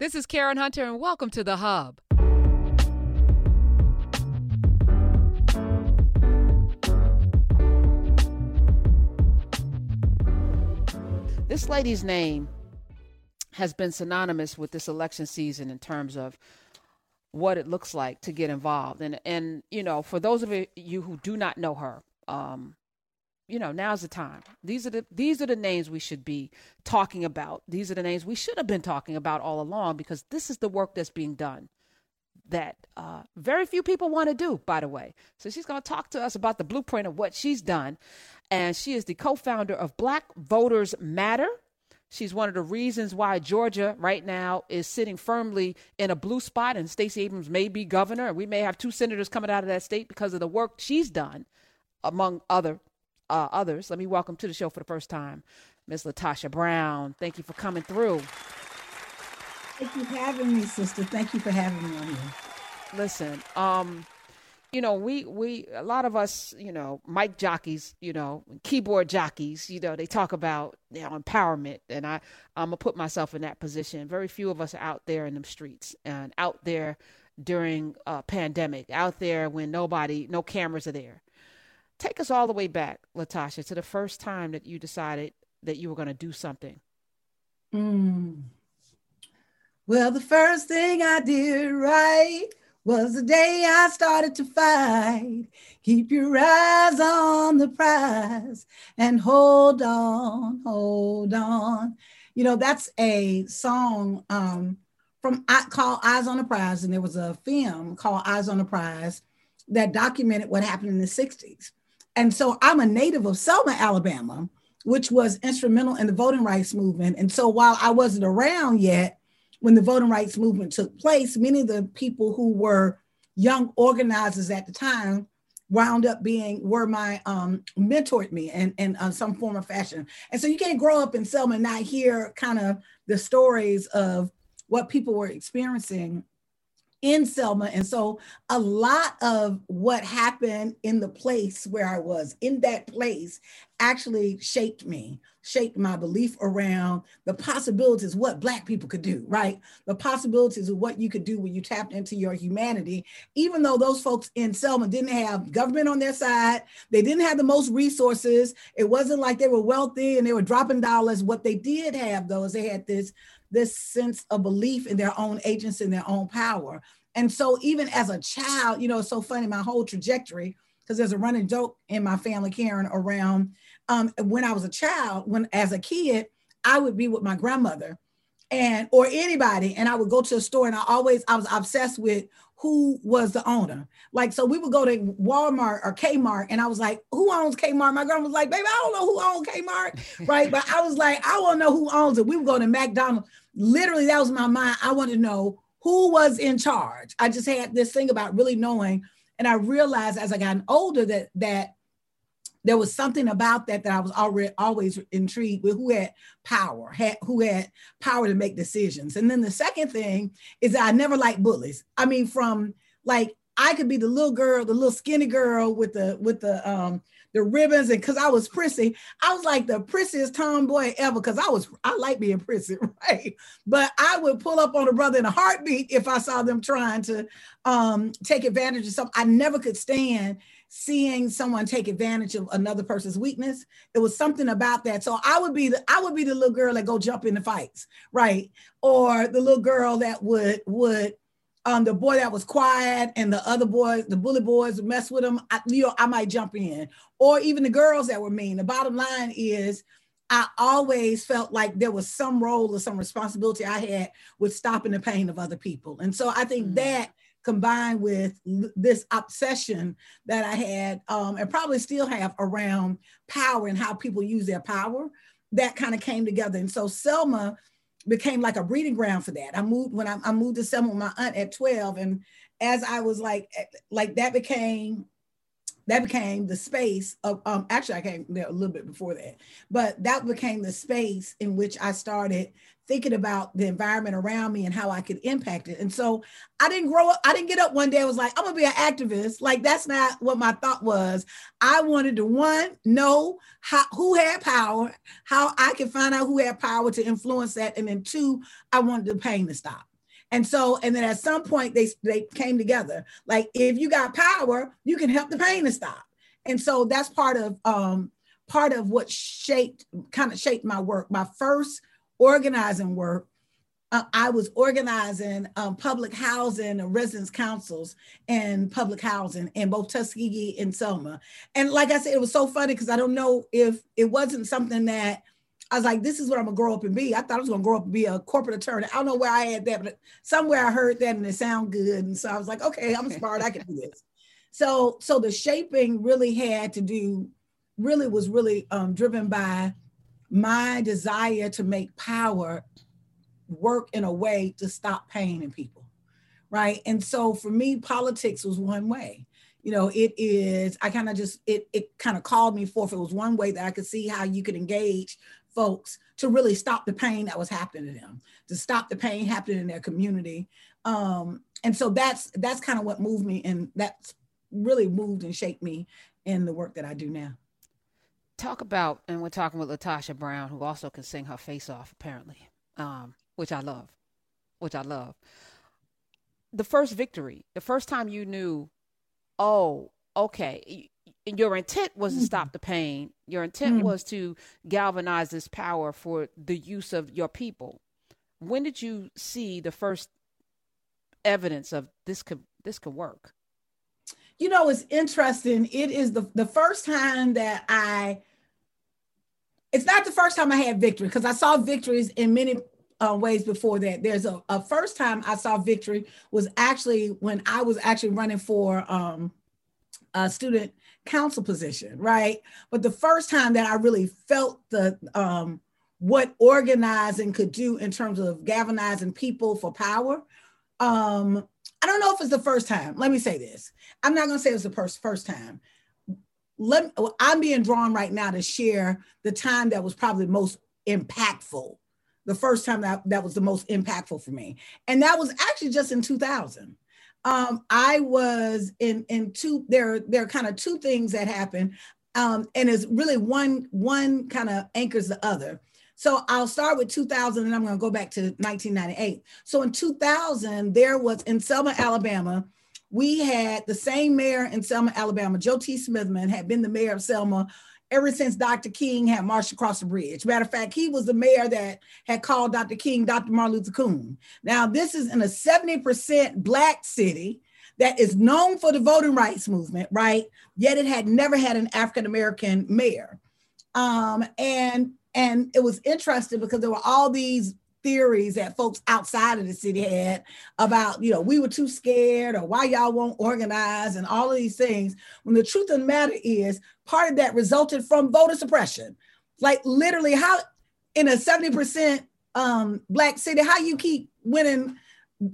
This is Karen Hunter, and welcome to The Hub. This lady's name has been synonymous with this election season in terms of what it looks like to get involved. And and you know, for those of you who do not know her, um, you know, now's the time. These are the these are the names we should be talking about. These are the names we should have been talking about all along because this is the work that's being done that uh, very few people want to do, by the way. So she's going to talk to us about the blueprint of what she's done. And she is the co founder of Black Voters Matter. She's one of the reasons why Georgia right now is sitting firmly in a blue spot, and Stacey Abrams may be governor. And We may have two senators coming out of that state because of the work she's done, among other uh, others. Let me welcome to the show for the first time, Ms. Latosha Brown. Thank you for coming through. Thank you for having me, sister. Thank you for having me on here. Listen, um, you know, we we a lot of us, you know, mic jockeys, you know, keyboard jockeys, you know, they talk about you know empowerment, and I I'm gonna put myself in that position. Very few of us are out there in the streets and out there during a pandemic, out there when nobody, no cameras are there. Take us all the way back, Latosha, to the first time that you decided that you were going to do something. Mm. Well, the first thing I did right was the day I started to fight. Keep your eyes on the prize and hold on, hold on. You know, that's a song um, from called Eyes on the Prize, and there was a film called Eyes on the Prize that documented what happened in the 60s. And so I'm a native of Selma, Alabama, which was instrumental in the voting rights movement. And so while I wasn't around yet when the voting rights movement took place, many of the people who were young organizers at the time wound up being were my um mentored me in, in uh, some form of fashion and so you can't grow up in selma and not hear kind of the stories of what people were experiencing in Selma. And so a lot of what happened in the place where I was, in that place, actually shaped me, shaped my belief around the possibilities what Black people could do, right? The possibilities of what you could do when you tapped into your humanity, even though those folks in Selma didn't have government on their side, they didn't have the most resources. It wasn't like they were wealthy and they were dropping dollars. What they did have, though, is they had this this sense of belief in their own agency and their own power. And so, even as a child, you know, it's so funny, my whole trajectory, because there's a running joke in my family, Karen, around um, when I was a child, when as a kid, I would be with my grandmother and or anybody, and I would go to a store, and I always I was obsessed with who was the owner. Like, so we would go to Walmart or Kmart, and I was like, who owns Kmart? My grandma was like, baby, I don't know who owns Kmart, right? but I was like, I want to know who owns it. We would go to McDonald's. Literally, that was my mind. I wanted to know who was in charge. I just had this thing about really knowing. And I realized as I got older that that there was something about that that I was already always intrigued with who had power, had, who had power to make decisions. And then the second thing is that I never liked bullies. I mean, from like I could be the little girl, the little skinny girl with the with the um the ribbons and because I was prissy, I was like the prissiest tomboy ever because I was I like being prissy, right? But I would pull up on a brother in a heartbeat if I saw them trying to um, take advantage of something. I never could stand seeing someone take advantage of another person's weakness. It was something about that. So I would be the I would be the little girl that go jump in the fights, right? Or the little girl that would would um, the boy that was quiet and the other boys, the bully boys, mess with him, I, you know, I might jump in. Or even the girls that were mean. The bottom line is, I always felt like there was some role or some responsibility I had with stopping the pain of other people. And so I think mm. that combined with this obsession that I had um, and probably still have around power and how people use their power, that kind of came together. And so Selma became like a breeding ground for that. I moved when I, I moved to Selma with my aunt at 12. And as I was like, like that became that became the space of um actually I came there a little bit before that, but that became the space in which I started thinking about the environment around me and how I could impact it. And so I didn't grow up, I didn't get up one day, I was like, I'm gonna be an activist. Like that's not what my thought was. I wanted to one, know how who had power, how I could find out who had power to influence that. And then two, I wanted the pain to stop. And so, and then at some point they they came together. Like if you got power, you can help the pain to stop. And so that's part of um part of what shaped kind of shaped my work. My first organizing work uh, I was organizing um, public housing and residence councils and public housing in both Tuskegee and Selma. And like I said, it was so funny because I don't know if it wasn't something that I was like, this is what I'm gonna grow up and be. I thought I was gonna grow up and be a corporate attorney. I don't know where I had that, but somewhere I heard that and it sounded good. And so I was like, okay, I'm smart, I can do this. So, so the shaping really had to do, really was really um, driven by my desire to make power work in a way to stop pain in people. Right. And so for me, politics was one way. You know, it is, I kind of just, it, it kind of called me forth. It was one way that I could see how you could engage folks to really stop the pain that was happening to them, to stop the pain happening in their community. Um, and so that's that's kind of what moved me, and that's really moved and shaped me in the work that I do now talk about, and we're talking with Latosha Brown, who also can sing her face off, apparently, um, which I love, which I love. The first victory, the first time you knew, oh, okay, your intent was to stop the pain. Your intent mm. was to galvanize this power for the use of your people. When did you see the first evidence of this could this could work? you know, it's interesting. It is the, the first time that I, it's not the first time I had victory because I saw victories in many uh, ways before that. There's a, a, first time I saw victory was actually when I was actually running for um, a student council position, right? But the first time that I really felt the um, what organizing could do in terms of galvanizing people for power um, I don't know if it's the first time. Let me say this. I'm not going to say it's the first first time. Let I'm being drawn right now to share the time that was probably most impactful. The first time that, that was the most impactful for me. And that was actually just in 2000. Um, I was in in two there there are kind of two things that happened. Um, and it's really one one kind of anchors the other. So I'll start with 2000 and I'm going to go back to 1998. So in 2000, there was in Selma, Alabama, we had the same mayor in Selma, Alabama, Joe T. Smitherman had been the mayor of Selma ever since Dr. King had marched across the bridge. Matter of fact, he was the mayor that had called Dr. King Dr. Martin Luther King. Now, this is in a 70% Black city that is known for the voting rights movement, right? Yet it had never had an African American mayor. Um, and and it was interesting because there were all these theories that folks outside of the city had about, you know, we were too scared or why y'all won't organize and all of these things. When the truth of the matter is, part of that resulted from voter suppression. Like literally, how in a 70% um, black city, how you keep winning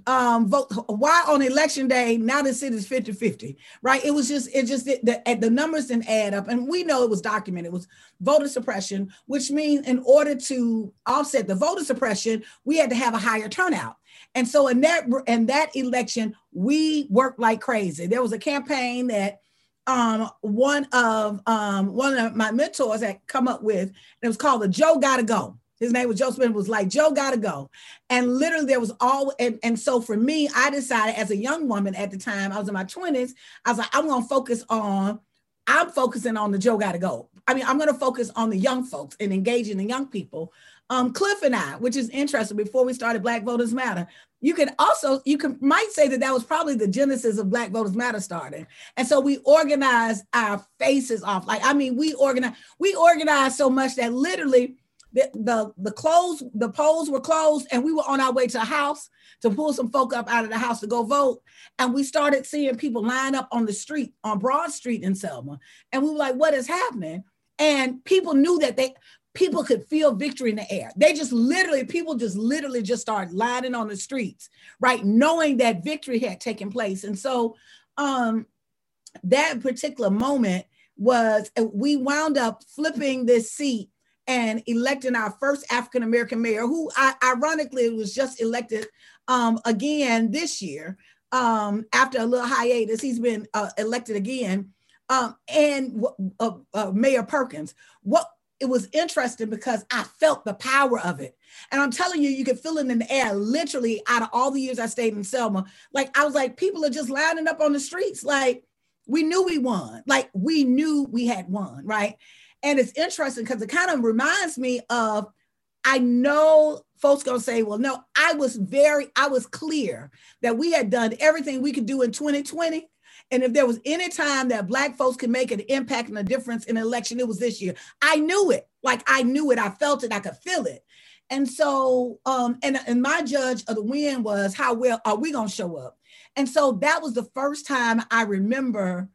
um vote why on election day now the city's 50 50 right? It was just it just the, the, the numbers didn't add up. And we know it was documented it was voter suppression which means in order to offset the voter suppression we had to have a higher turnout. And so in that in that election we worked like crazy. There was a campaign that um, one of um, one of my mentors had come up with it was called the joe gotta go his name was Joe Smith, was like, Joe gotta go. And literally there was all, and, and so for me, I decided as a young woman at the time, I was in my 20s, I was like, I'm gonna focus on, I'm focusing on the Joe gotta go. I mean, I'm gonna focus on the young folks and engaging the young people. Um, Cliff and I, which is interesting, before we started Black Voters Matter, you can also you can might say that that was probably the genesis of black voters matter starting and so we organized our faces off like i mean we organized we organized so much that literally the, the the clothes, the polls were closed, and we were on our way to the house to pull some folk up out of the house to go vote. And we started seeing people line up on the street on Broad Street in Selma, and we were like, "What is happening?" And people knew that they people could feel victory in the air. They just literally, people just literally just started lining on the streets, right, knowing that victory had taken place. And so, um, that particular moment was we wound up flipping this seat and electing our first African American mayor, who I, ironically was just elected um, again this year um, after a little hiatus. He's been uh, elected again, um, and uh, uh, Mayor Perkins. What it was interesting because I felt the power of it. And I'm telling you, you could feel it in the air, literally out of all the years I stayed in Selma. Like I was like, people are just lining up on the streets. Like we knew we won. Like we knew we had won, right? And it's interesting because it kind of reminds me of, I know folks gonna say, well, no, I was very, I was clear that we had done everything we could do in 2020 and if there was any time that Black folks could make an impact and a difference in an election, it was this year. I knew it. Like I knew it. I felt it. I could feel it. And so, um, and, and my judge of the win was how well are we to show up? And so that was the first time I remember,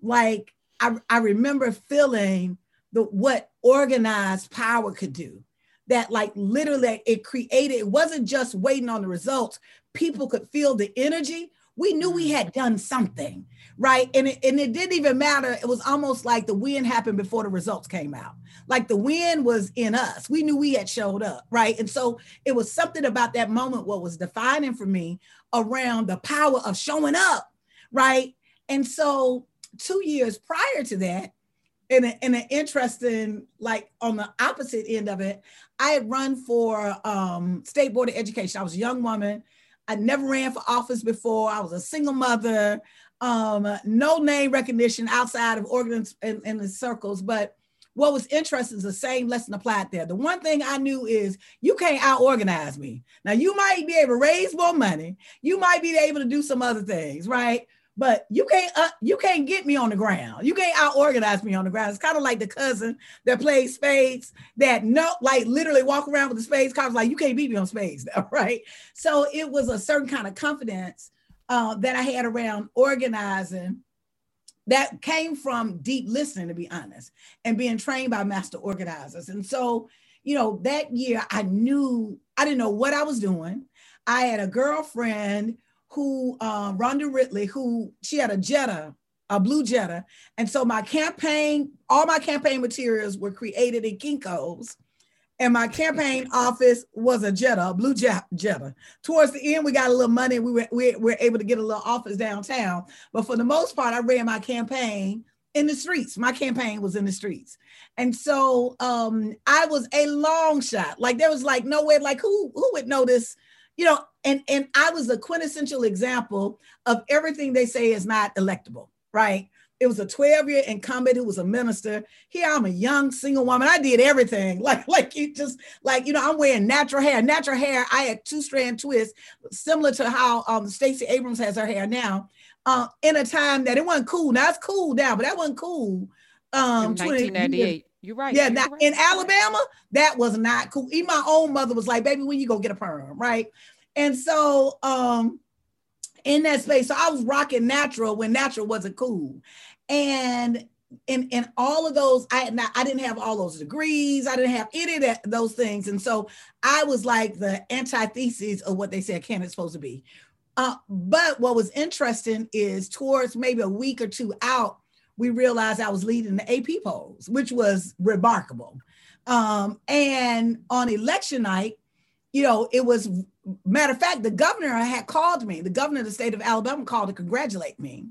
like, I, I remember feeling the what organized power could do. That, like, literally, it created, it wasn't just waiting on the results. People could feel the energy we knew we had mm-hmm. done something, right? And it, and it didn't even matter. It was almost like the win happened before the results came out. Like the win was in us. We knew we had showed up, right? And so it was something about that moment what was defining for me around the power of showing up, right? And so two years prior to that, in, a, in an interesting, like on the opposite end of it, I had run for um, state board of education. I was a young woman I never ran for office before. I was a single mother, um, no name recognition outside of organs in, the circles. But what was interesting is the same lesson applied there. The one thing I knew is you can't out organize me. Now, you might be able to raise more money, you might be able to do some other things, right? But you can't uh, you can't get me on the ground. You can't out organize me on the ground. It's kind of like the cousin that plays spades that no like literally walk around with the spades cards like you can't beat me on spades right? So it was a certain kind of confidence uh, that I had around organizing that came from deep listening, to be honest, and being trained by master organizers. And so, you know, that year I knew I didn't know what I was doing. I had a girlfriend who uh, Rhonda Ridley, who she had a Jetta, a blue Jetta, and so my campaign, all my campaign materials were created in Kinko's, and my campaign office was a Jetta, a blue Jetta. Towards the end, we got a little money. We were, we were able to get a little office downtown, but for the most part, I ran my campaign in the streets. My campaign was in the streets. And so um, I was a long shot. Like there was like no way, like who who would notice you know, and and I was a quintessential example of everything they say is not electable, right? It was a 12-year incumbent who was a minister. Here I'm a young single woman. I did everything. Like, like you just like, you know, I'm wearing natural hair. Natural hair, I had two strand twists, similar to how um Stacey Abrams has her hair now. Uh, in a time that it wasn't cool. Now it's cool now, but that wasn't cool. Um, 1998. You're right. Yeah, You're right. in Alabama, that was not cool. Even my own mother was like, "Baby, when you go get a perm?" Right? And so, um, in that space, so I was rocking natural when natural wasn't cool, and in in all of those, I not, I didn't have all those degrees. I didn't have any of that, those things, and so I was like the antithesis of what they said candidate's supposed to be. Uh, but what was interesting is towards maybe a week or two out, we realized I was leading the AP polls, which was remarkable. Um, and on election night, you know, it was matter of fact, the governor had called me. The governor of the state of Alabama called to congratulate me,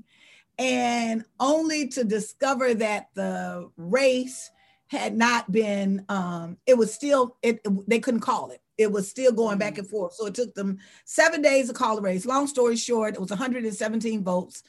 and only to discover that the race had not been. Um, it was still. It they couldn't call it. It was still going back and forth. So it took them seven days to call the race. Long story short, it was 117 votes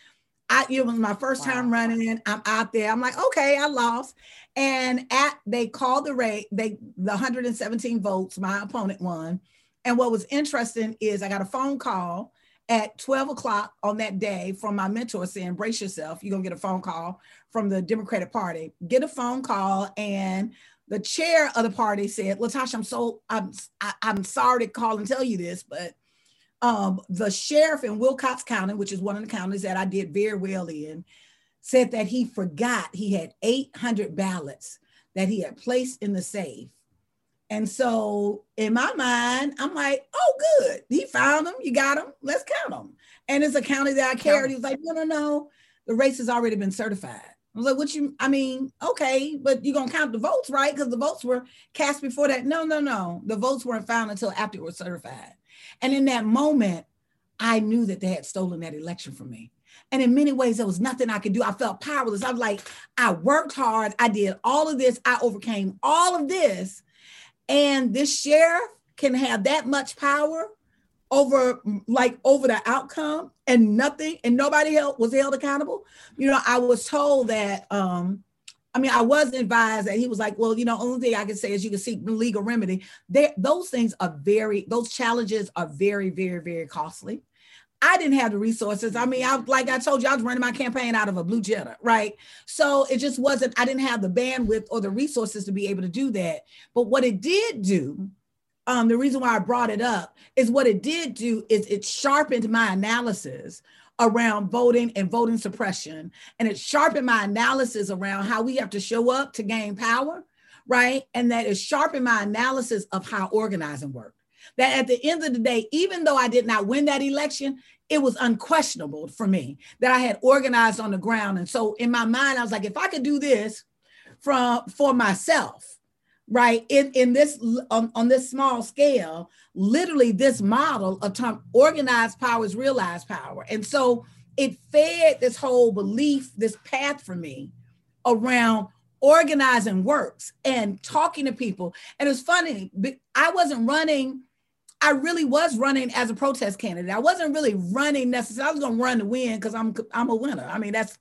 I, it was my first wow. time running. I'm out there. I'm like, okay, I lost. And at they called the rate, they the 117 votes, my opponent won. And what was interesting is I got a phone call at 12 o'clock on that day from my mentor saying, brace yourself, you're gonna get a phone call from the Democratic Party. Get a phone call, and the chair of the party said, Latosha, I'm so I'm I, am i am sorry to call and tell you this, but um, the sheriff in Wilcox County, which is one of the counties that I did very well in, said that he forgot he had 800 ballots that he had placed in the safe. And so in my mind, I'm like, oh, good. He found them. You got them. Let's count them. And it's a county that I carried. He was like, no, no, no. the race has already been certified. I was like, what you, I mean, okay, but you're gonna count the votes, right? Because the votes were cast before that. No, no, no. The votes weren't found until after it was certified. And in that moment, I knew that they had stolen that election from me. And in many ways, there was nothing I could do. I felt powerless. I was like, I worked hard. I did all of this. I overcame all of this. And this sheriff can have that much power over like over the outcome and nothing and nobody was held accountable. You know i was told that um i mean i was advised that he was like well you know only thing i can say is you can seek legal remedy. There those things are very those challenges are very very very costly I didn't have the resources. I mean, I like I told you, I was running my campaign out of a blue Jetta, right? So it just wasn't, I didn't have the bandwidth or the resources to be able to do that. But what it did do um, the reason why I brought it up is what it did do is it sharpened my analysis around voting and voting suppression. And it sharpened my analysis around how we have to show up to gain power, right? And that it sharpened my analysis of how organizing worked. That at the end of the day, even though I did not win that election, it was unquestionable for me that I had organized on the ground. And so in my mind, I was like, if I could do this from for myself, right in, in this on, on this small scale literally this model of time organized power is realized power and so it fed this whole belief this path for me around organizing works and talking to people and it was funny i wasn't running i really was running as a protest candidate i wasn't really running necessarily i was going to run to win because i'm i'm a winner i mean that's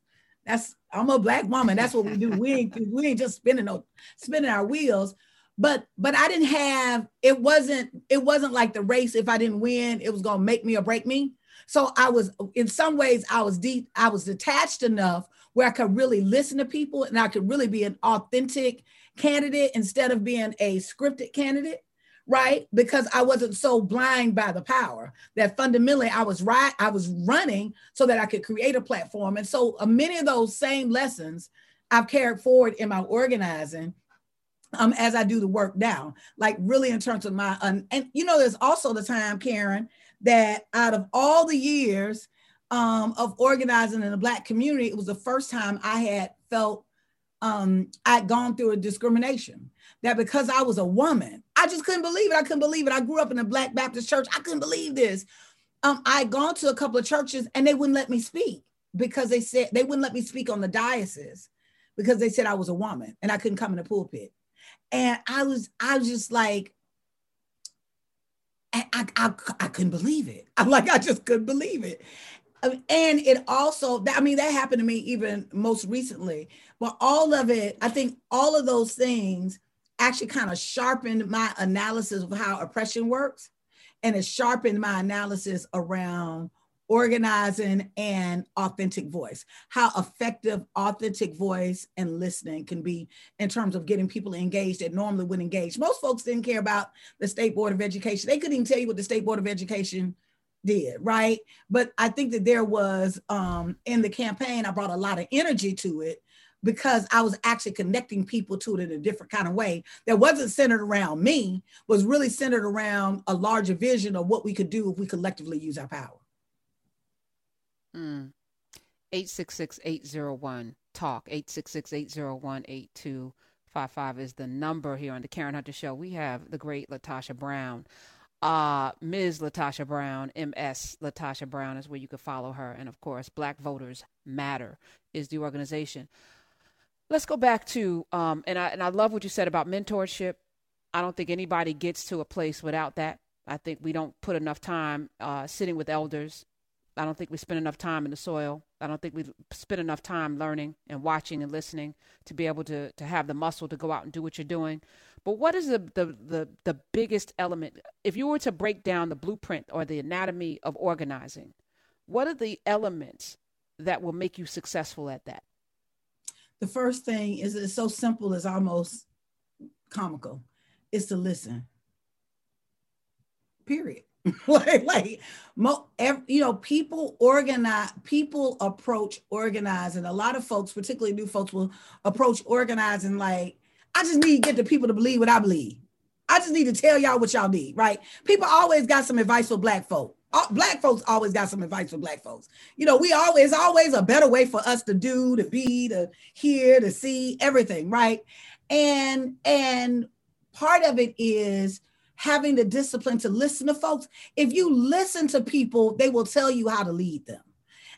that's I'm a black woman. That's what we do. We ain't we ain't just spinning no spinning our wheels. But but I didn't have it wasn't it wasn't like the race. If I didn't win, it was gonna make me or break me. So I was in some ways I was deep. I was detached enough where I could really listen to people and I could really be an authentic candidate instead of being a scripted candidate right? Because i wasn't so blind by the power that fundamentally i was right i was running so that i could create a platform. And so uh, many of those same lessons i've carried forward in my organizing um, as i do the work now like really in terms of my um, and you know there's also the time karen that out of all the years um, of organizing in the black community it was the first time i had felt um, i'd gone through a discrimination that because I was a woman, I just couldn't believe it. I couldn't believe it. I grew up in a Black Baptist church. I couldn't believe this. Um, I'd gone to a couple of churches and they wouldn't let me speak because they said they wouldn't let me speak on the diocese because they said I was a woman and I couldn't come in the pulpit. And I was, I was just like, I, I, I, I couldn't believe it. I'm like, I just couldn't believe it. Um, and it also, I mean, that happened to me even most recently. But all of it, I think all of those things actually kind of sharpened my analysis of how oppression works and it sharpened my analysis around organizing and authentic voice how effective authentic voice and listening can be in terms of getting people engaged that normally wouldn't engage. Most folks didn't care about the state board of education. They couldn't even tell you what the state board of education did right? But i think that there was um, in the campaign i brought a lot of energy to it because I was actually connecting people to it in a different kind of way that wasn't centered around me, was really centered around a larger vision of what we could do if we collectively use our power. Mm. 866-801 talk 866-801-8255 is the number here on the Karen Hunter show. We have the great Latosha Brown. Uh, Ms. Latosha Brown, MS Latosha Brown is where you can follow her. And of course, Black Voters Matter is the organization. Let's go back to um, and I and I love what you said about mentorship. I don't think anybody gets to a place without that. I think we don't put enough time uh, sitting with elders. I don't think we spend enough time in the soil. I don't think we spend enough time learning and watching and listening to be able to to have the muscle to go out and do what you're doing. But what is the the the, the biggest element? If you were to break down the blueprint or the anatomy of organizing, what are the elements that will make you successful at that? The first thing is it's so simple as almost comical is to listen. Period. Like like mo, every, you know people organize people approach organizing. A lot of folks particularly new folks will approach organizing like i just need to get the people to believe what i believe. I just need to tell y'all what y'all need right? People always got some advice for black folk all, black folks always got some advice for black folks. You know, we always always a better way for us to do, to be, to hear, to see everything, right? And and part of it is having the discipline to listen to folks. If you listen to people, they will tell you how to lead them.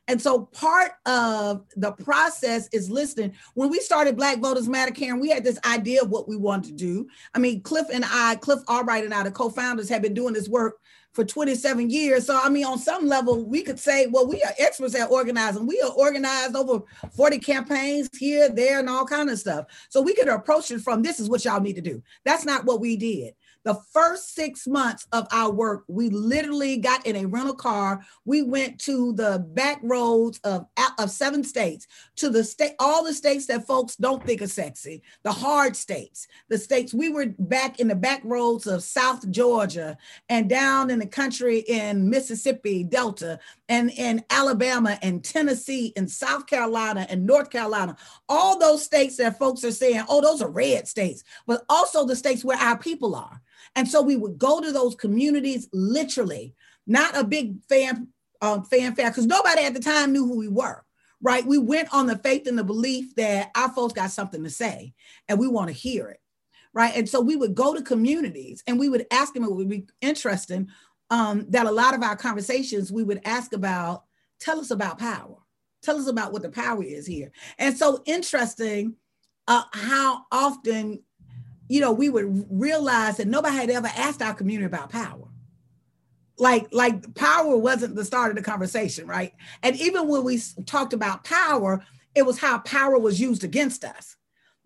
And so part of the process is listening. When we started Black Voters Matter, Karen, we had this idea of what we wanted to do. I mean, Cliff and I, Cliff Albright and I, the co-founders, have been doing this work for 27 years. So, I mean, on some level, we could say, well, we are experts at organizing. We are organized over 40 campaigns here, there, and all kind of stuff. So we could approach it from this is what y'all need to do. That's not what we did. The first six months of our work, we literally got in a rental car. We went to the back roads of, of seven states, to the state, all the states that folks don't think are sexy, the hard states, the states. We were back in the back roads of South Georgia and down in the country in Mississippi, Delta, and in Alabama and Tennessee and South Carolina and North Carolina, all those states that folks are saying, oh, those are red states, but also the states where our people are. And so we would go to those communities literally, not a big fan um, fanfare, because nobody at the time knew who we were, right? We went on the faith and the belief that our folks got something to say and we want to hear it, right? And so we would go to communities and we would ask them, it would be interesting um, that a lot of our conversations we would ask about, tell us about power. Tell us about what the power is here. And so interesting uh, how often you know, we would realize that nobody had ever asked our community about power. Like, like power wasn't the start of the conversation, right? And even when we talked about power, it was how power was used against us,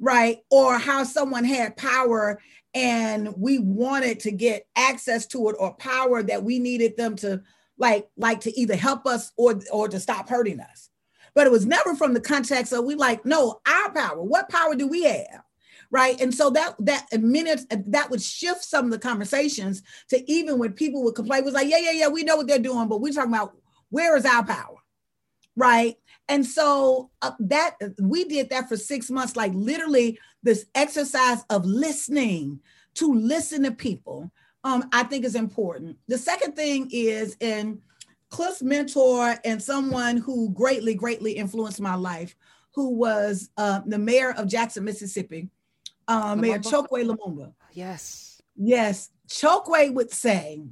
right? Or how someone had power and we wanted to get access to it or power that we needed them to like like to either help us or or to stop hurting us but it was never from the context of we like no our power what power do we have right? And so that that minutes that would shift some of the conversations to even when people would complain was like yeah yeah yeah we know what they're doing but we're talking about where is our power? Right? And so uh, that we did that for six months like literally this exercise of listening to listen to people um, i think is important. The second thing is in cliff's mentor and someone who greatly greatly influenced my life who was uh, the mayor of jackson mississippi uh, Mayor Chokwe Lumumba. Yes. Yes. Chokwe would say,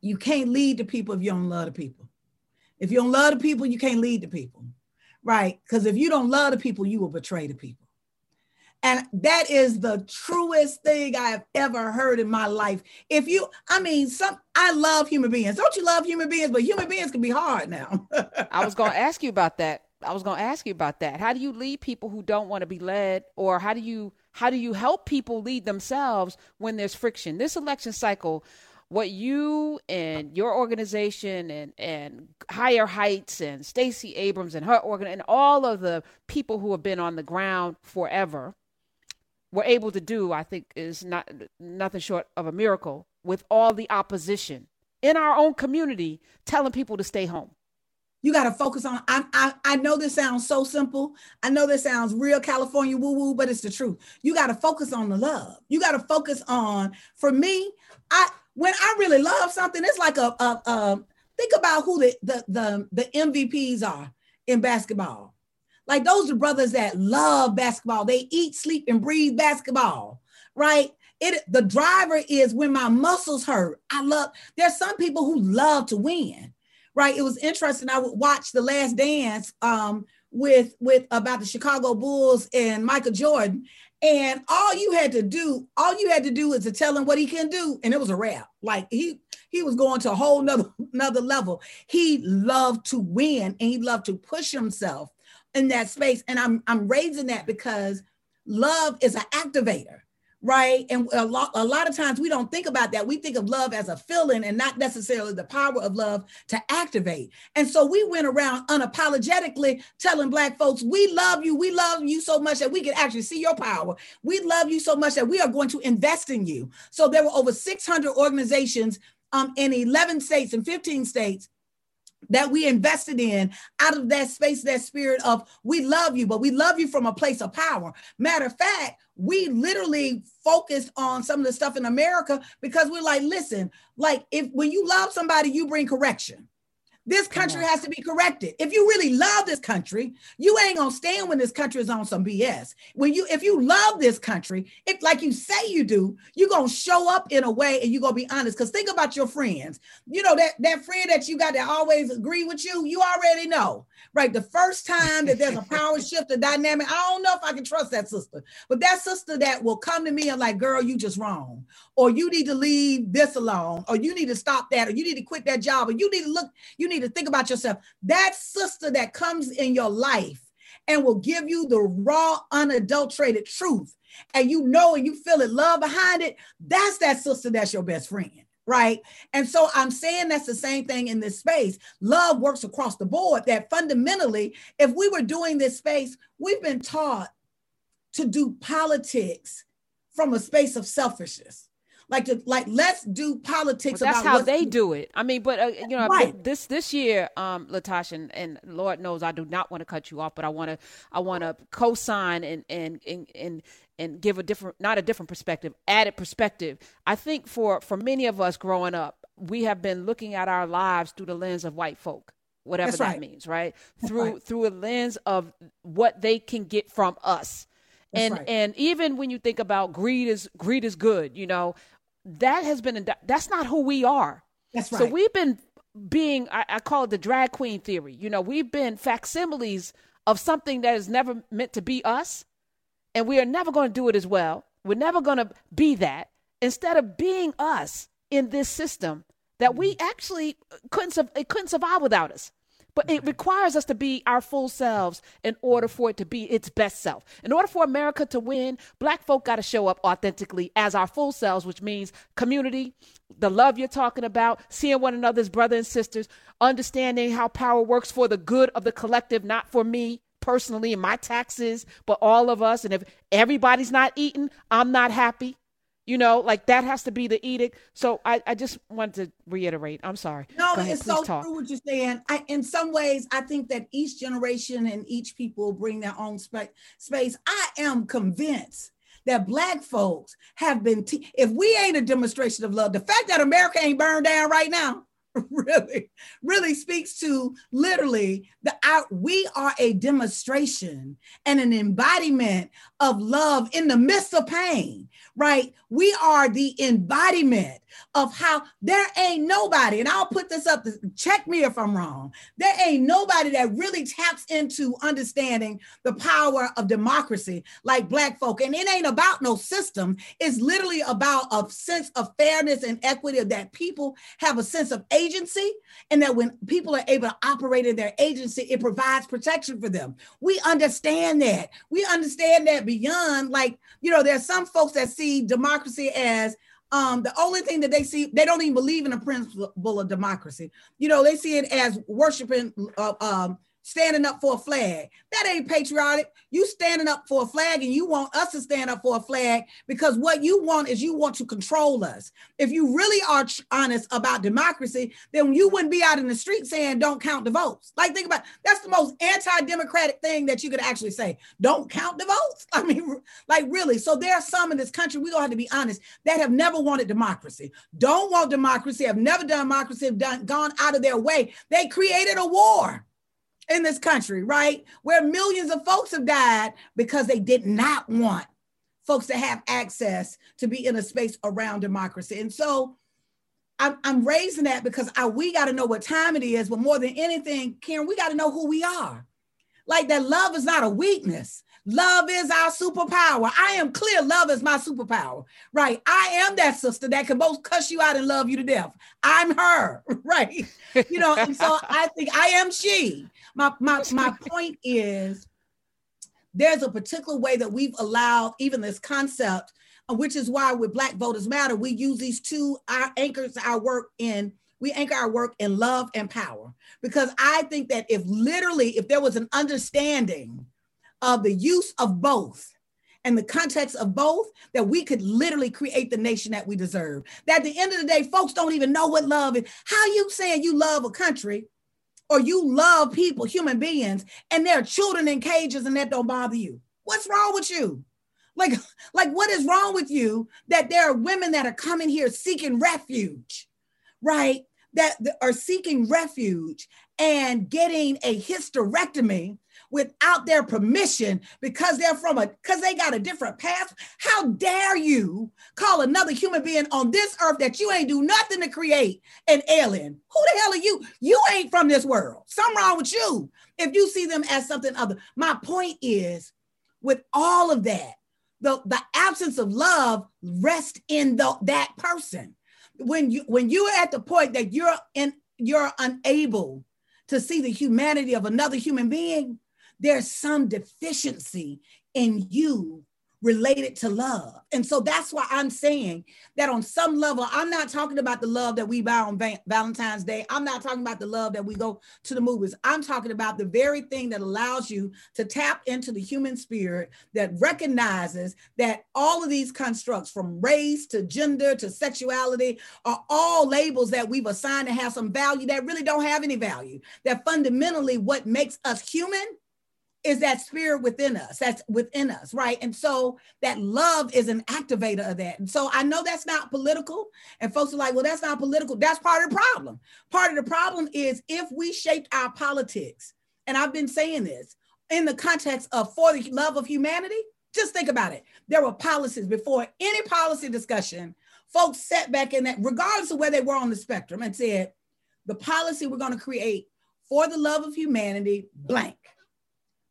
you can't lead the people if you don't love the people. If you don't love the people, you can't lead the people. Right? Because if you don't love the people, you will betray the people. And that is the truest thing I have ever heard in my life. If you, I mean, some I love human beings. Don't you love human beings? But human beings can be hard now. I was gonna ask you about that. I was gonna ask you about that. How do you lead people who don't want to be led, or how do you how do you help people lead themselves when there's friction? This election cycle, what you and your organization and and Higher Heights and Stacey Abrams and her organ and all of the people who have been on the ground forever were able to do, I think, is not nothing short of a miracle with all the opposition in our own community telling people to stay home. You got to focus on. I, I I know this sounds so simple. I know this sounds real California woo woo, but it's the truth. You got to focus on the love. You got to focus on. For me, I when I really love something, it's like a, a, a think about who the, the the the MVPs are in basketball. Like those are brothers that love basketball. They eat, sleep, and breathe basketball, right? It the driver is when my muscles hurt. I love. There's some people who love to win right? It was interesting. I would watch The Last Dance um, with with about the Chicago Bulls and Michael Jordan, and all you had to do, all you had to do is to tell him what he can do, and it was a wrap. Like he he was going to a whole nother another level. He loved to win and he loved to push himself in that space. And I'm I'm raising that because love is an activator right? And a lot, a lot of times we don't think about that. We think of love as a feeling and not necessarily the power of love to activate. And so we went around unapologetically telling Black folks, we love you. We love you so much that we can actually see your power. We love you so much that we are going to invest in you. So there were over 600 organizations um, in 11 states and 15 states that we invested in out of that space, that spirit of we love you, but we love you from a place of power. Matter of fact, we literally focused on some of the stuff in America because we're like, listen, like if when you love somebody, you bring correction. This country has to be corrected. If you really love this country, you ain't gonna stand when this country is on some BS. When you, if you love this country, if like you say you do, you're gonna show up in a way and you're gonna be honest. Because think about your friends. You know that that friend that you got that always agree with you. You already know, right? The first time that there's a power shift, a dynamic. I don't know if I can trust that sister, but that sister that will come to me and like, girl, you just wrong, or you need to leave this alone, or you need to stop that, or you need to quit that job, or you need to look, you need to think about yourself. That sister that comes in your life and will give you the raw, unadulterated truth, and you know and you feel it, love behind it, that's that sister that's your best friend. Right. And so I'm saying that's the same thing in this space. Love works across the board, that fundamentally, if we were doing this space, we've been taught to do politics from a space of selfishness like to like let's do politics. Well, that's how they do it. I mean, but uh, you know, right. this this year, um, Latosha, and, and, Lord knows I do not want to cut you off, but I want to I want to co-sign and and and and and give a different not a different perspective, added perspective. I think for for many of us growing up, we have been looking at our lives through the lens of white folk whatever That's that right. means, right? That's through right. through a lens of what they can get from us. That's and right. and even when you think about greed is greed is good, you know, that has been that's not who we are. That's right. So we've been being I, I call it the drag queen theory. You know, we've been facsimiles of something that is never meant to be us, and we are never going to do it as well. We're never going to be that. Instead of being us in this system that we mm-hmm. actually couldn't it couldn't survive without us. But it requires us to be our full selves in order for it to be its best self. In order for America to win, black folk got to show up authentically as our full selves, which means community, the love you're talking about, seeing one another's brothers and sisters, understanding how power works for the good of the collective, not for me personally and my taxes, but all of us. And if everybody's not eating, I'm not happy. You know, like that has to be the edict. So I, I just wanted to reiterate. I'm sorry. No, ahead, it's so talk. true what you're saying. I, in some ways, I think that each generation and each people bring their own spa- space. I am convinced that black folks have been, te- if we ain't a demonstration of love, the fact that America ain't burned down right now, really, really speaks to literally the out. We are a demonstration and an embodiment of love in the midst of pain right? We are the embodiment of how there ain't nobody, and I'll put this up, check me if I'm wrong. There ain't nobody that really taps into understanding the power of democracy like Black folk. And it ain't about no system, it's literally about a sense of fairness and equity, that people have a sense of agency, and that when people are able to operate in their agency, it provides protection for them. We understand that. We understand that beyond, like, you know, there's some folks that see see democracy as um, the only thing that they see, they don't even believe in the principle of democracy. You know, they see it as worshiping uh, um, standing up for a flag. That ain't patriotic. You standing up for a flag and you want us to stand up for a flag because what you want is you want to control us. If you really are honest about democracy, then you wouldn't be out in the street saying don't count the votes. Like think about that's the most anti-democratic thing that you could actually say. Don't count the votes. I mean, like really. So there are some in this country, we don't have to be honest, that have never wanted democracy, don't want democracy, have never done democracy, have done gone out of their way. They created a war in this country, right? Where millions of folks have died because they did not want folks to have access to be in a space around democracy. And so I'm, I'm raising that because I, we got to know what time it is, but more than anything, Karen, we got to know who we are. Like that love is not a weakness. Love is our superpower. I am clear love is my superpower, right? I am that sister that can both cuss you out and love you to death. I'm her, right? You know, and so I think I am she. My, my, my point is there's a particular way that we've allowed even this concept, which is why with Black Voters Matter, we use these two our anchors our work in we anchor our work in love and power because i think that if literally if there was an understanding of the use of both and the context of both that we could literally create the nation that we deserve. That at the end of the day, folks don't even know what love is. How you saying you love a country or you love people, human beings, and there are children in cages and that don't bother you. What's wrong with you? Like, like what is wrong with you that there are women that are coming here seeking refuge, right? That are seeking refuge and getting a hysterectomy without their permission because they're from a because they got a different path. How dare you call another human being on this earth that you ain't do nothing to create an alien? Who the hell are you? You ain't from this world. Something wrong with you if you see them as something other. My point is, with all of that, the, the absence of love rests in the, that person. When you when you are at the point that you're in you're unable to see the humanity of another human being, there's some deficiency in you related to love. And so that's why I'm saying that on some level, I'm not talking about the love that we buy on Valentine's Day. I'm not talking about the love that we go to the movies. I'm talking about the very thing that allows you to tap into the human spirit that recognizes that all of these constructs from race to gender to sexuality are all labels that we've assigned to have some value that really don't have any value. That fundamentally what makes us human is that spirit within us that's within us right? And so that love is an activator of that. And so i know that's not political and folks are like well that's not political. That's part of the problem. Part of the problem is if we shaped our politics and i've been saying this in the context of for the love of humanity just think about it. There were policies before any policy discussion folks sat back in that regardless of where they were on the spectrum and said the policy we're going to create for the love of humanity blank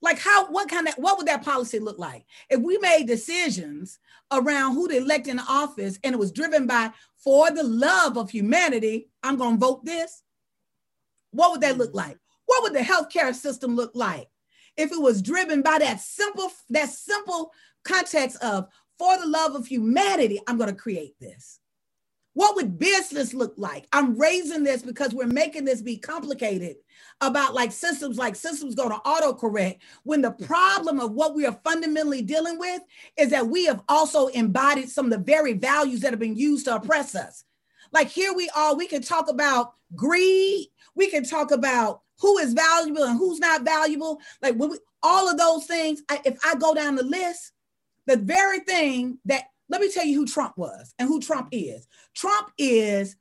like how what kind of what would that policy look like if we made decisions around who to elect in office and it was driven by for the love of humanity, I'm gonna vote this? What would that look mm-hmm. like? What would the healthcare system look like if it was driven by that simple that simple context of for the love of humanity, I'm gonna create this? What would business look like? I'm raising this because we're making this be complicated about like systems, like systems go to autocorrect when the problem of what we are fundamentally dealing with is that we have also embodied some of the very values that have been used to oppress us. Like here we are, we can talk about greed, we can talk about who is valuable and who's not valuable. Like we, all of those things, I, if I go down the list, the very thing that let me tell you who Trump was and who Trump is. Trump is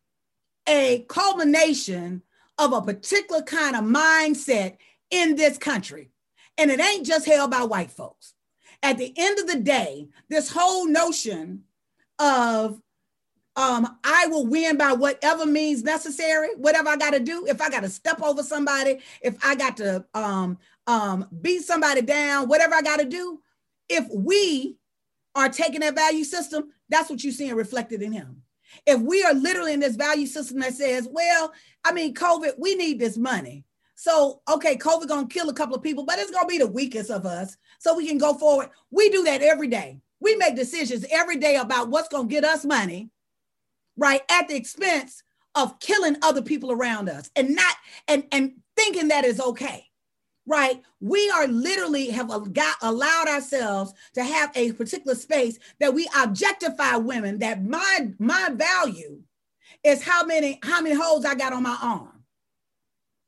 a culmination of a particular kind of mindset in this country. And it ain't just held by white folks. At the end of the day, this whole notion of um, I will win by whatever means necessary, whatever I got to do. If I got to step over somebody, if I got to um, um, beat somebody down, whatever I got to do. If we are taking that value system, that's what you're seeing reflected in him. If we are literally in this value system that says, well, I mean, COVID, we need this money. So, okay, COVID gonna kill a couple of people, but it's gonna be the weakest of us so we can go forward. We do that every day. We make decisions every day about what's gonna get us money, right? At the expense of killing other people around us and not and and thinking that is okay right? We are literally have got allowed ourselves to have a particular space that we objectify women. That my my value is how many how many holes I got on my arm,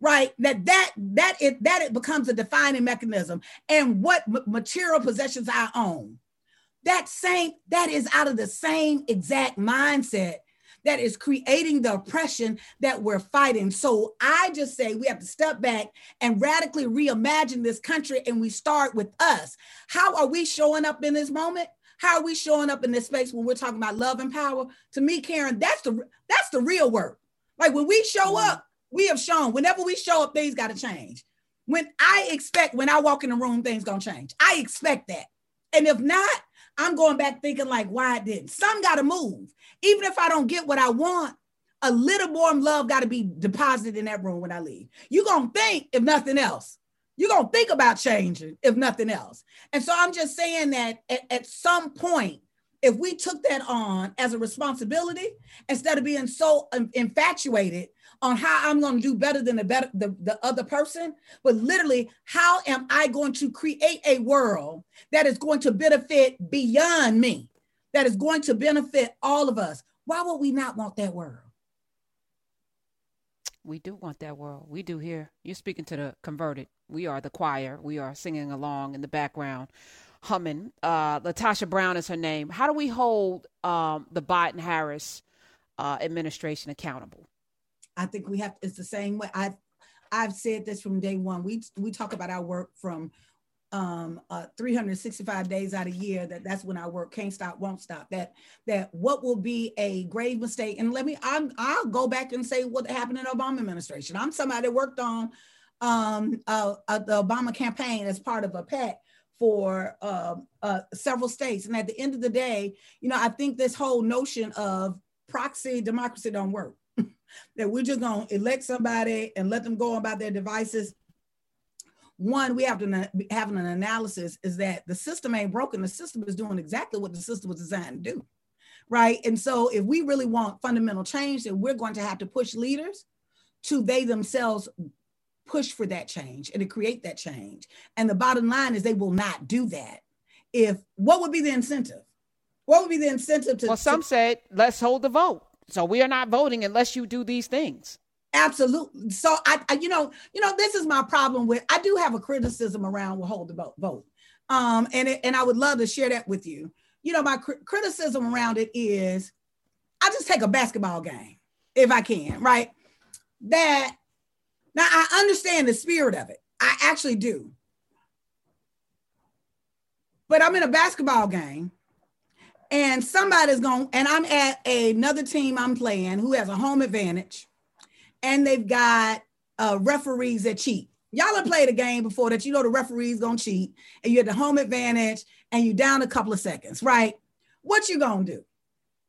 right? That that that it that it becomes a defining mechanism, and what material possessions I own. That same that is out of the same exact mindset that is creating the oppression that we're fighting. So I just say we have to step back and radically reimagine this country, and we start with us. How are we showing up in this moment? How are we showing up in this space when we're talking about love and power? To me, Karen, that's the that's the real work. Like when we show mm-hmm. up, we have shown. Whenever we show up, things got to change. When I expect, when I walk in the room, things gonna change. I expect that. And if not, I'm going back thinking like, why it didn't. Some got to move. Even if I don't get what I want, a little more love got to be deposited in that room when I leave. You're going to think, if nothing else, you're going to think about changing, if nothing else. And so I'm just saying that at, at some point, if we took that on as a responsibility instead of being so um, infatuated on how I'm going to do better than the better the, the other person, but literally, how am I going to create a world that is going to benefit beyond me, that is going to benefit all of us? Why would we not want that world? We do want that world. We do here. You're speaking to the converted. We are the choir. We are singing along in the background, humming. Uh, Latosha Brown is her name. How do we hold um, the Biden Harris uh, administration accountable? I think we have. It's the same way. I've I've said this from day one. We we talk about our work from um uh 365 days out of year that that's when our work can't stop won't stop that that what will be a grave mistake and let me I'm, i'll go back and say what happened in the obama administration i'm somebody that worked on um uh, uh the obama campaign as part of a PAC for uh, uh, several states and at the end of the day you know i think this whole notion of proxy democracy don't work that we're just going to elect somebody and let them go about their devices. One we have to have an analysis is that the system ain't broken. The system is doing exactly what the system was designed to do right? And so if we really want fundamental change then we're going to have to push leaders to they themselves push for that change and to create that change. And the bottom line is they will not do that. If what would be the incentive? What would be the incentive to well some to, said let's hold the vote so we are not voting unless you do these things Absolutely. So I, I, you know, you know, this is my problem with. I do have a criticism around will hold the vote, vote, um, and it, and I would love to share that with you. You know, my cr- criticism around it is, I just take a basketball game if I can, right? That now I understand the spirit of it. I actually do. But I'm in a basketball game and somebody's going, and I'm at another team I'm playing who has a home advantage and they've got uh, referees that cheat. Y'all have played a game before that you know the referee's gonna cheat, and you have the home advantage, and you down a couple of seconds, right? What you gonna do?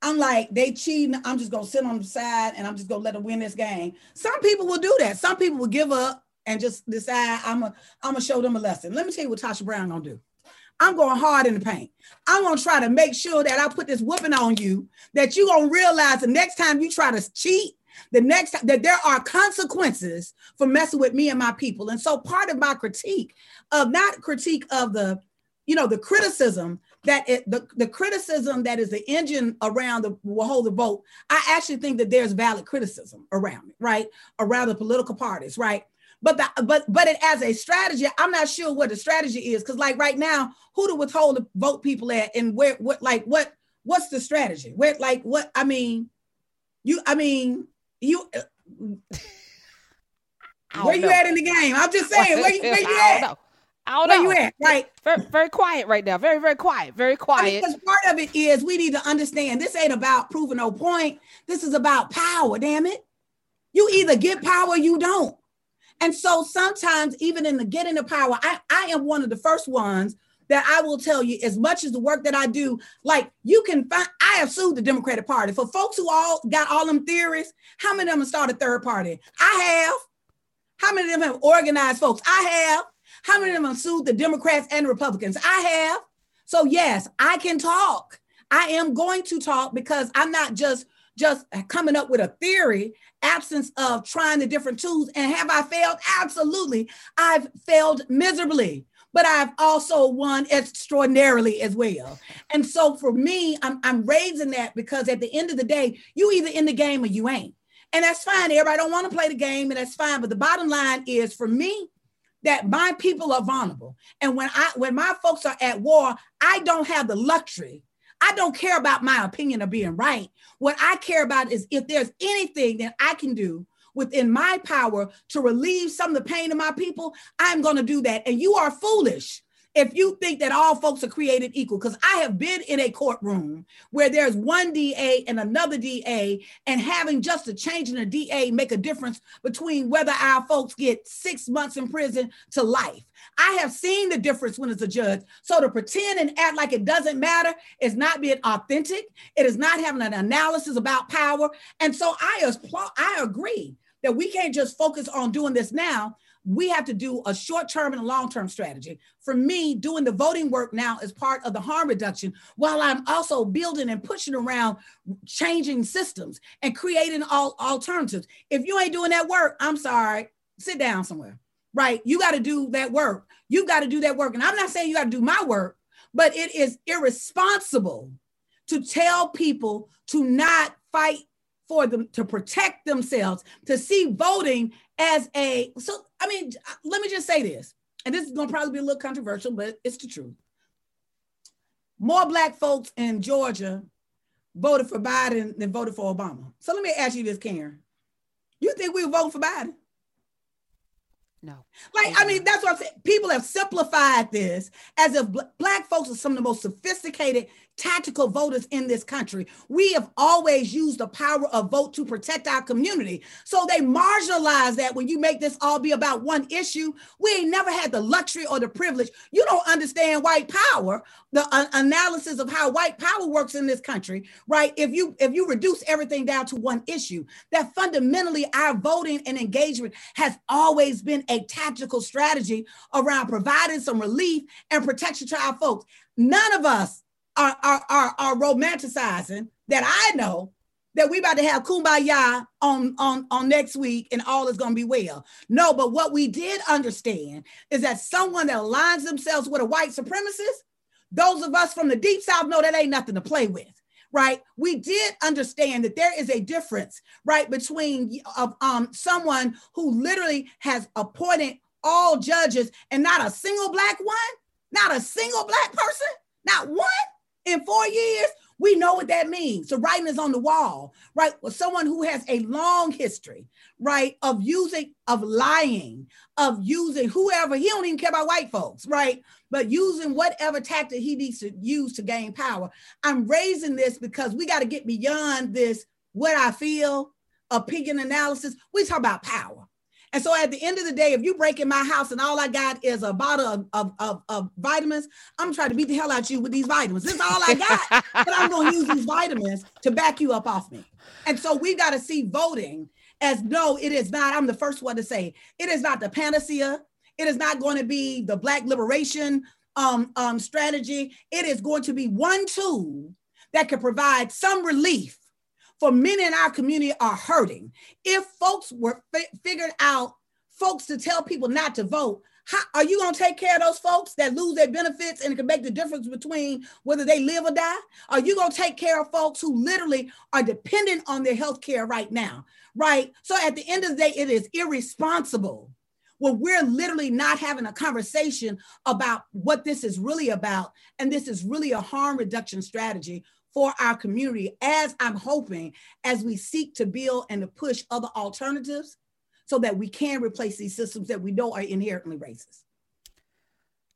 I'm like, they cheating. I'm just gonna sit on the side and I'm just gonna let them win this game. Some people will do that. Some people will give up and just decide I'm a I'm gonna show them a lesson. Let me tell you what Tasha Brown gonna do. I'm going hard in the paint. I'm gonna try to make sure that I put this whooping on you that you're gonna realize the next time you try to cheat the next time that there are consequences for messing with me and my people. And so part of my critique of not critique of the, you know, the criticism that it, the, the criticism that is the engine around the will hold the vote, I actually think that there's valid criticism around it, right? Around the political parties, right? But the, but but it as a strategy, I'm not sure what the strategy is because like right now, who to withhold the vote people at and where what like what what's the strategy? Where like what I mean, you I mean you uh, where you at in the game? I'm just saying, where you, where you at? Know. I don't Where know. you at? Right. Very, very quiet right now. Very, very quiet. Very quiet. Because part of it is we need to understand this ain't about proving no point. This is about power, damn it. You either get power or you don't. And so sometimes, even in the getting the power, I, I am one of the first ones that I will tell you, as much as the work that I do, like you can find, I have sued the Democratic Party. For folks who all got all them theories, how many of them start a third party? I have. How many of them have organized folks? I have. How many of them have sued the Democrats and Republicans? I have. So yes, I can talk. I am going to talk because I'm not just just coming up with a theory absence of trying the different tools and have i failed absolutely i've failed miserably but I've also won extraordinarily as well. And so for me, I'm, I'm raising that because at the end of the day, you either in the game or you ain't. And that's fine. Everybody don't want to play the game, and that's fine. But the bottom line is for me, that my people are vulnerable. And when I when my folks are at war, I don't have the luxury. I don't care about my opinion of being right. What I care about is if there's anything that I can do within my power to relieve some of the pain of my people, I'm going to do that. And you are foolish if you think that all folks are created equal, because I have been in a courtroom where there's one DA and another DA, and having just a change in a DA make a difference between whether our folks get six months in prison to life. I have seen the difference when it's a judge. So to pretend and act like it doesn't matter is not being authentic. It is not having an analysis about power. And so I applaud, I agree that we can't just focus on doing this now. We have to do a short term and a long term strategy. For me, doing the voting work now is part of the harm reduction, while I'm also building and pushing around changing systems and creating all alternatives. If you ain't doing that work, I'm sorry, sit down somewhere, right? You got to do that work. You got to do that work. And I'm not saying you got to do my work, but it is irresponsible to tell people to not fight for them to protect themselves, to see voting as a so I mean, let me just say this, and this is gonna probably be a little controversial, but it's the truth. More black folks in Georgia voted for Biden than voted for Obama. So let me ask you this, Karen. You think we were voting for Biden? No. Like, I mean, that's what I'm saying. People have simplified this as if bl- black folks are some of the most sophisticated tactical voters in this country. We have always used the power of vote to protect our community. So they marginalize that when you make this all be about one issue. We ain't never had the luxury or the privilege. You don't understand white power, the uh, analysis of how white power works in this country, right? If you if you reduce everything down to one issue, that fundamentally our voting and engagement has always been a tactical strategy around providing some relief and protection to our folks. None of us are, are, are, are romanticizing that I know that we about to have kumbaya on, on, on next week and all is going to be well. No, but what we did understand is that someone that aligns themselves with a white supremacist, those of us from the deep south know that ain't nothing to play with. Right, we did understand that there is a difference, right, between uh, um, someone who literally has appointed all judges and not a single black one, not a single black person, not one, in four years, we know what that means. So writing is on the wall, right? Well, someone who has a long history, right, of using, of lying, of using whoever, he don't even care about white folks, right? But using whatever tactic he needs to use to gain power. I'm raising this because we got to get beyond this, what I feel, opinion analysis. We talk about power. And so at the end of the day, if you break in my house and all I got is a bottle of, of, of, of vitamins, I'm trying to beat the hell out of you with these vitamins. This is all I got. but I'm going to use these vitamins to back you up off me. And so we got to see voting as no, it is not. I'm the first one to say it is not the panacea. It is not going to be the Black liberation um, um, strategy. It is going to be one tool that can provide some relief for many in our community are hurting. If folks were fi- figured out folks to tell people not to vote, how are you going to take care of those folks that lose their benefits and it can make the difference between whether they live or die? Are you going to take care of folks who literally are dependent on their health care right now? Right. So at the end of the day, it is irresponsible when we're literally not having a conversation about what this is really about. And this is really a harm reduction strategy for our community as I'm hoping as we seek to build and to push other alternatives so that we can replace these systems that we know are inherently racist.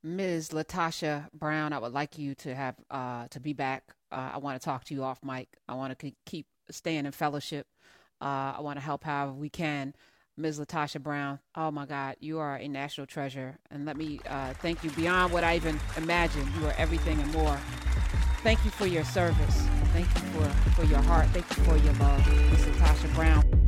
Ms. Latosha Brown, I would like you to have uh, to be back. Uh, I want to talk to you off mic. I want to keep staying in fellowship. Uh, I want to help however we can. Ms. Latosha Brown, oh my God, you are a national treasure. And let me uh, thank you beyond what I even imagined. You are everything and more Thank you for your service. Thank you for, for your heart. Thank you for your love. This is Tasha Brown.